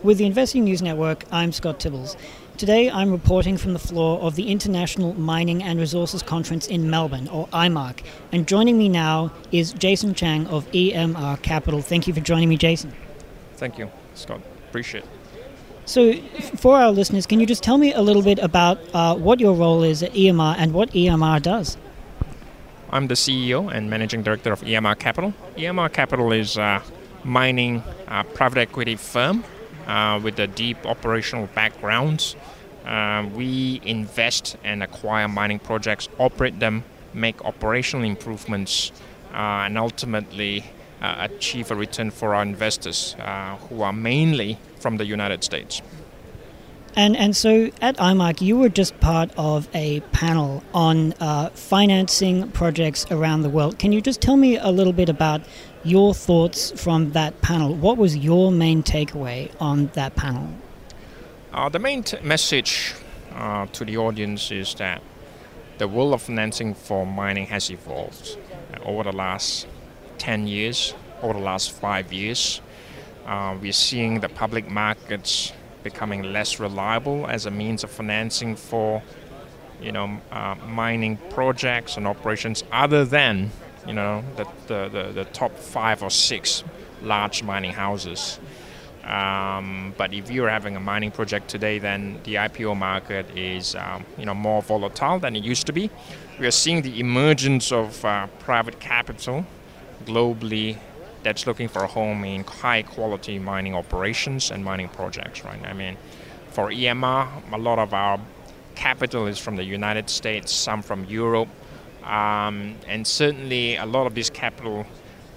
With the Investing News Network, I'm Scott Tibbles. Today I'm reporting from the floor of the International Mining and Resources Conference in Melbourne, or IMARC. And joining me now is Jason Chang of EMR Capital. Thank you for joining me, Jason. Thank you, Scott. Appreciate it. So, for our listeners, can you just tell me a little bit about uh, what your role is at EMR and what EMR does? I'm the CEO and managing director of EMR Capital. EMR Capital is a mining uh, private equity firm with a deep operational background. Uh, we invest and acquire mining projects, operate them, make operational improvements, uh, and ultimately uh, achieve a return for our investors, uh, who are mainly from the United States. And and so at IMARC, you were just part of a panel on uh, financing projects around the world. Can you just tell me a little bit about your thoughts from that panel? What was your main takeaway on that panel? Uh, the main t- message uh, to the audience is that the world of financing for mining has evolved over the last 10 years, over the last five years. Uh, we're seeing the public markets becoming less reliable as a means of financing for you know uh, mining projects and operations other than you know the, the, the, the top five or six large mining houses um, but if you're having a mining project today then the IPO market is um, you know more volatile than it used to be we are seeing the emergence of uh, private capital globally that's looking for a home in high quality mining operations and mining projects, right? I mean, for EMR, a lot of our capital is from the United States, some from Europe, um, and certainly a lot of this capital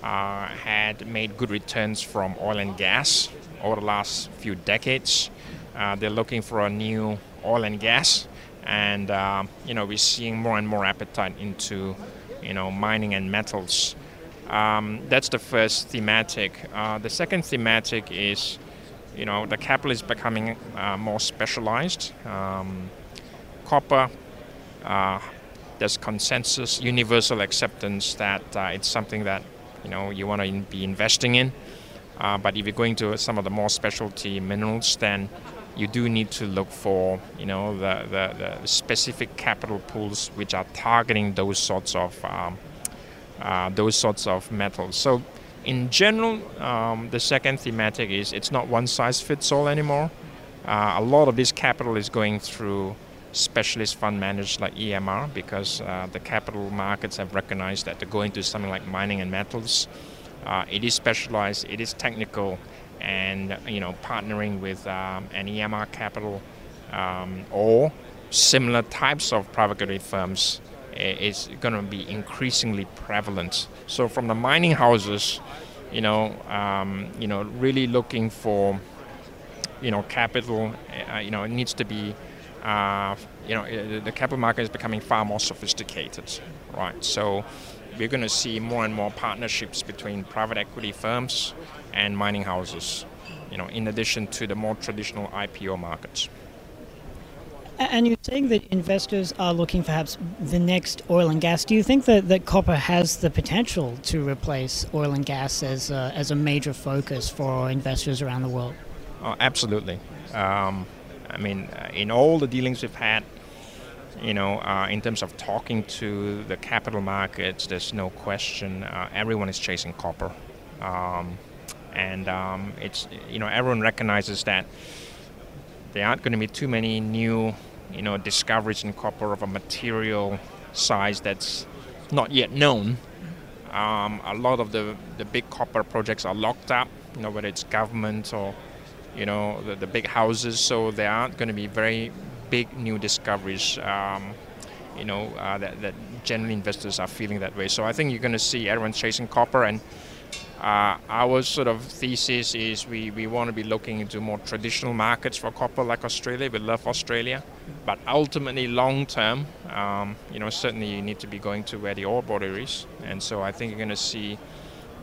uh, had made good returns from oil and gas over the last few decades. Uh, they're looking for a new oil and gas, and uh, you know we're seeing more and more appetite into you know mining and metals. Um, that's the first thematic. Uh, the second thematic is, you know, the capital is becoming uh, more specialized. Um, copper, uh, there's consensus, universal acceptance that uh, it's something that, you know, you want to be investing in. Uh, but if you're going to some of the more specialty minerals, then you do need to look for, you know, the, the, the specific capital pools which are targeting those sorts of um, uh, those sorts of metals. So, in general, um, the second thematic is it's not one size fits all anymore. Uh, a lot of this capital is going through specialist fund managers like EMR because uh, the capital markets have recognized that to go into something like mining and metals, uh, it is specialized, it is technical, and you know partnering with um, an EMR capital um, or similar types of private equity firms is going to be increasingly prevalent. So from the mining houses, you know, um, you know, really looking for, you know, capital. Uh, you know, it needs to be, uh, you know, uh, the capital market is becoming far more sophisticated, right? So we're going to see more and more partnerships between private equity firms and mining houses. You know, in addition to the more traditional IPO markets. And you're saying that investors are looking perhaps the next oil and gas. Do you think that, that copper has the potential to replace oil and gas as a, as a major focus for investors around the world? Oh, absolutely. Um, I mean, uh, in all the dealings we've had, you know, uh, in terms of talking to the capital markets, there's no question uh, everyone is chasing copper. Um, and um, it's, you know, everyone recognizes that there aren't going to be too many new you know, discoveries in copper of a material size that's not yet known. Um, a lot of the, the big copper projects are locked up, you know, whether it's government or, you know, the, the big houses. So there aren't going to be very big new discoveries, um, you know, uh, that, that generally investors are feeling that way. So I think you're going to see everyone chasing copper and uh, our sort of thesis is we, we want to be looking into more traditional markets for copper like Australia. We love Australia. But ultimately, long term, um, you know, certainly you need to be going to where the ore body is. And so I think you're going to see,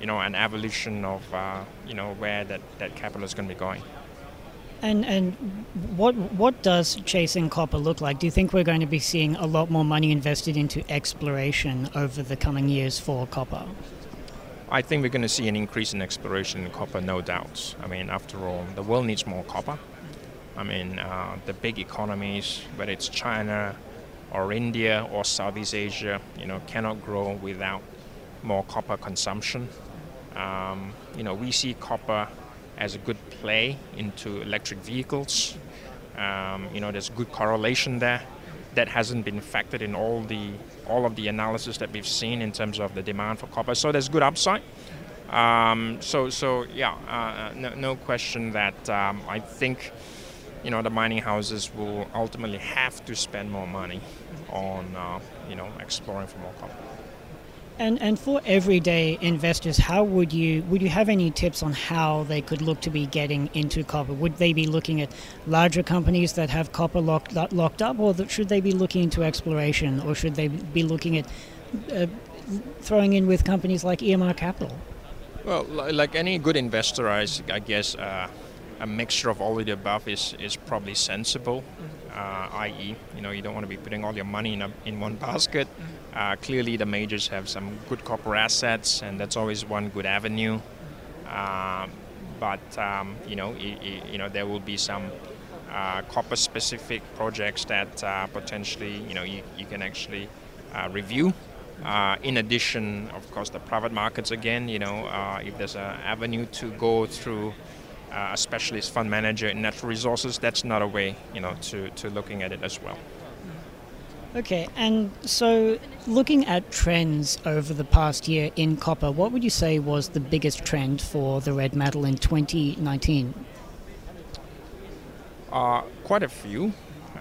you know, an evolution of, uh, you know, where that, that capital is going to be going. And and what what does chasing copper look like? Do you think we're going to be seeing a lot more money invested into exploration over the coming years for copper? I think we're going to see an increase in exploration in copper, no doubt. I mean, after all, the world needs more copper. I mean, uh, the big economies, whether it's China or India or Southeast Asia, you know, cannot grow without more copper consumption. Um, you know, we see copper as a good play into electric vehicles. Um, you know, there's good correlation there that hasn't been factored in all the all of the analysis that we've seen in terms of the demand for copper. So there's good upside. Um, so so yeah, uh, no, no, question that um, I think you know the mining houses will ultimately have to spend more money on uh, you know exploring for more copper. And and for everyday investors, how would you would you have any tips on how they could look to be getting into copper? Would they be looking at larger companies that have copper locked locked up, or should they be looking into exploration, or should they be looking at uh, throwing in with companies like EMR Capital? Well, like any good investor, I, guess uh, a mixture of all of the above is, is probably sensible. Uh, i.e., you know, you don't want to be putting all your money in a, in one basket. Uh, clearly, the majors have some good copper assets, and that's always one good avenue. Uh, but um, you know, it, it, you know, there will be some uh, copper-specific projects that uh, potentially, you know, you, you can actually uh, review. Uh, in addition, of course, the private markets again. You know, if there's an avenue to go through a specialist fund manager in natural resources, that's not a way, you know, to, to looking at it as well. Okay, and so looking at trends over the past year in copper, what would you say was the biggest trend for the red metal in 2019? Uh, quite a few.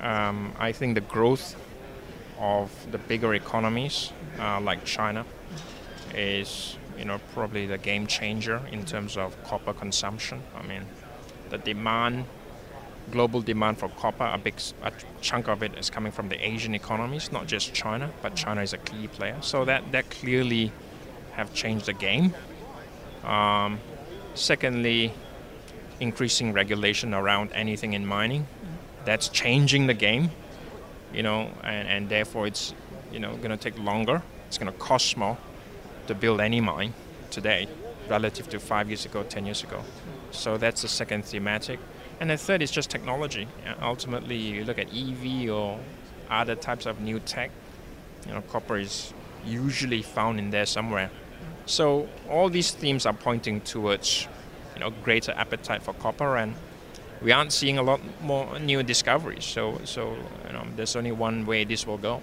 Um, I think the growth of the bigger economies uh, like China is, you know, probably the game changer in terms of copper consumption. I mean, the demand global demand for copper, a big a chunk of it is coming from the Asian economies, not just China, but China is a key player. So that, that clearly have changed the game. Um, secondly, increasing regulation around anything in mining, that's changing the game, you know, and, and therefore it's, you know, going to take longer. It's going to cost more to build any mine today relative to five years ago, ten years ago. So that's the second thematic. And the third is just technology. ultimately, you look at EV or other types of new tech, you know, copper is usually found in there somewhere. So all these themes are pointing towards, you know, greater appetite for copper, and we aren't seeing a lot more new discoveries. So, so you know, there's only one way this will go.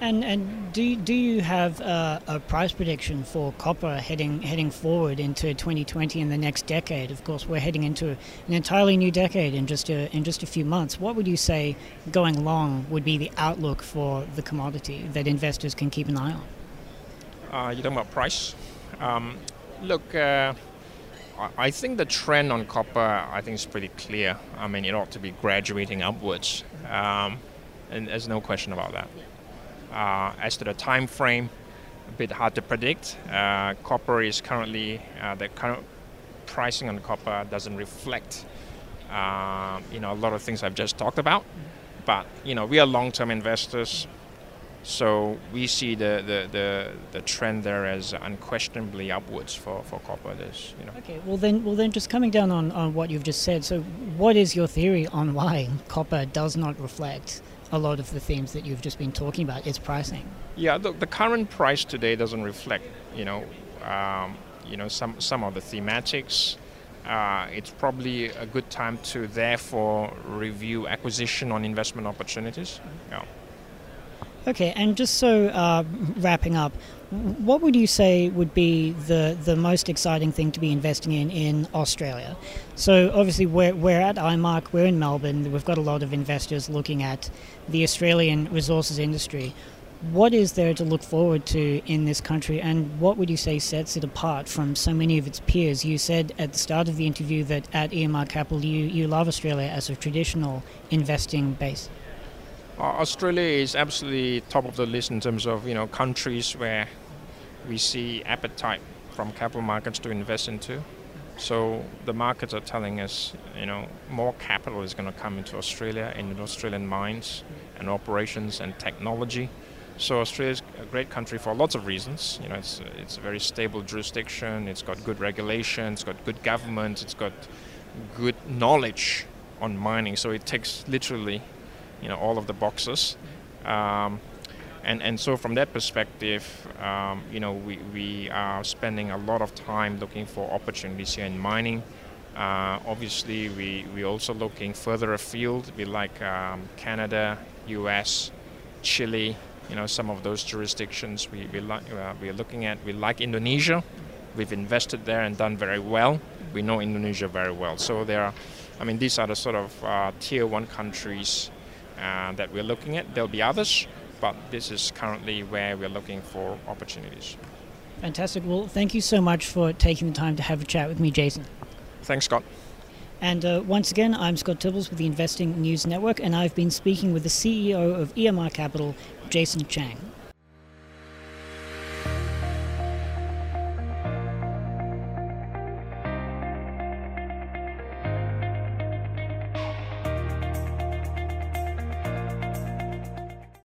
And and do do you have a, a, price prediction for copper heading heading forward into 2020 and the next decade? Of course, we're heading into an entirely new decade in just a in just a few months. What would you say going long would be the outlook for the commodity that investors can keep an eye on? Uh, you're talking about price. Um, look, uh, I think the trend on copper I think is pretty clear. I mean, it ought to be graduating upwards, um, and there's no question about that. Uh, as to the time frame, a bit hard to predict. Uh, copper is currently uh, the current pricing on copper doesn't reflect you know a lot of things I've just talked about. But you know we are long-term investors. So we see the, the, the, the, trend there as unquestionably upwards for, for copper. There's, you know. Okay, well then, well then, just coming down on, on what you've just said. So, what is your theory on why copper does not reflect a lot of the themes that you've just been talking about is pricing. Yeah, the, the current price today doesn't reflect, you know, um, you know some some of the thematics. Uh, it's probably a good time to therefore review acquisition on investment opportunities. Yeah. Okay, and just so uh, wrapping up, what would you say would be the, the most exciting thing to be investing in in Australia? So obviously we're, we're at IMARC, we're in Melbourne, we've got a lot of investors looking at the Australian resources industry. What is there to look forward to in this country, and what would you say sets it apart from so many of its peers? You said at the start of the interview that at EMR Capital you, you love Australia as a traditional investing base. Uh, Australia is absolutely top of the list in terms of you know countries where we see appetite from capital markets to invest into. So the markets are telling us, you know, more capital is going to come into Australia in Australian mines and operations and technology. So Australia is a great country for lots of reasons. You know, it's it's a very stable jurisdiction. It's got good regulation. It's got good government. It's got good knowledge on mining. So it takes literally, you know, all of the boxes. Um, and and so from that perspective, um, you know, we we are spending a lot of time looking for opportunities here in mining. Uh, obviously, we we also looking further afield. We like um, Canada, U.S., Chile, you know, some of those jurisdictions we, we like, uh, we're looking at. We like Indonesia. We've invested there and done very well. We know Indonesia very well. So there are, I mean, these are the sort of uh, tier one countries uh, that we're looking at. There'll be others, but this is currently where we're looking for opportunities. Fantastic. Well, thank you so much for taking the time to have a chat with me, Jason. Thanks, Scott. And uh, once again, I'm Scott Tibbles with the Investing News Network, and I've been speaking with the CEO of EMR Capital, Jason Chang.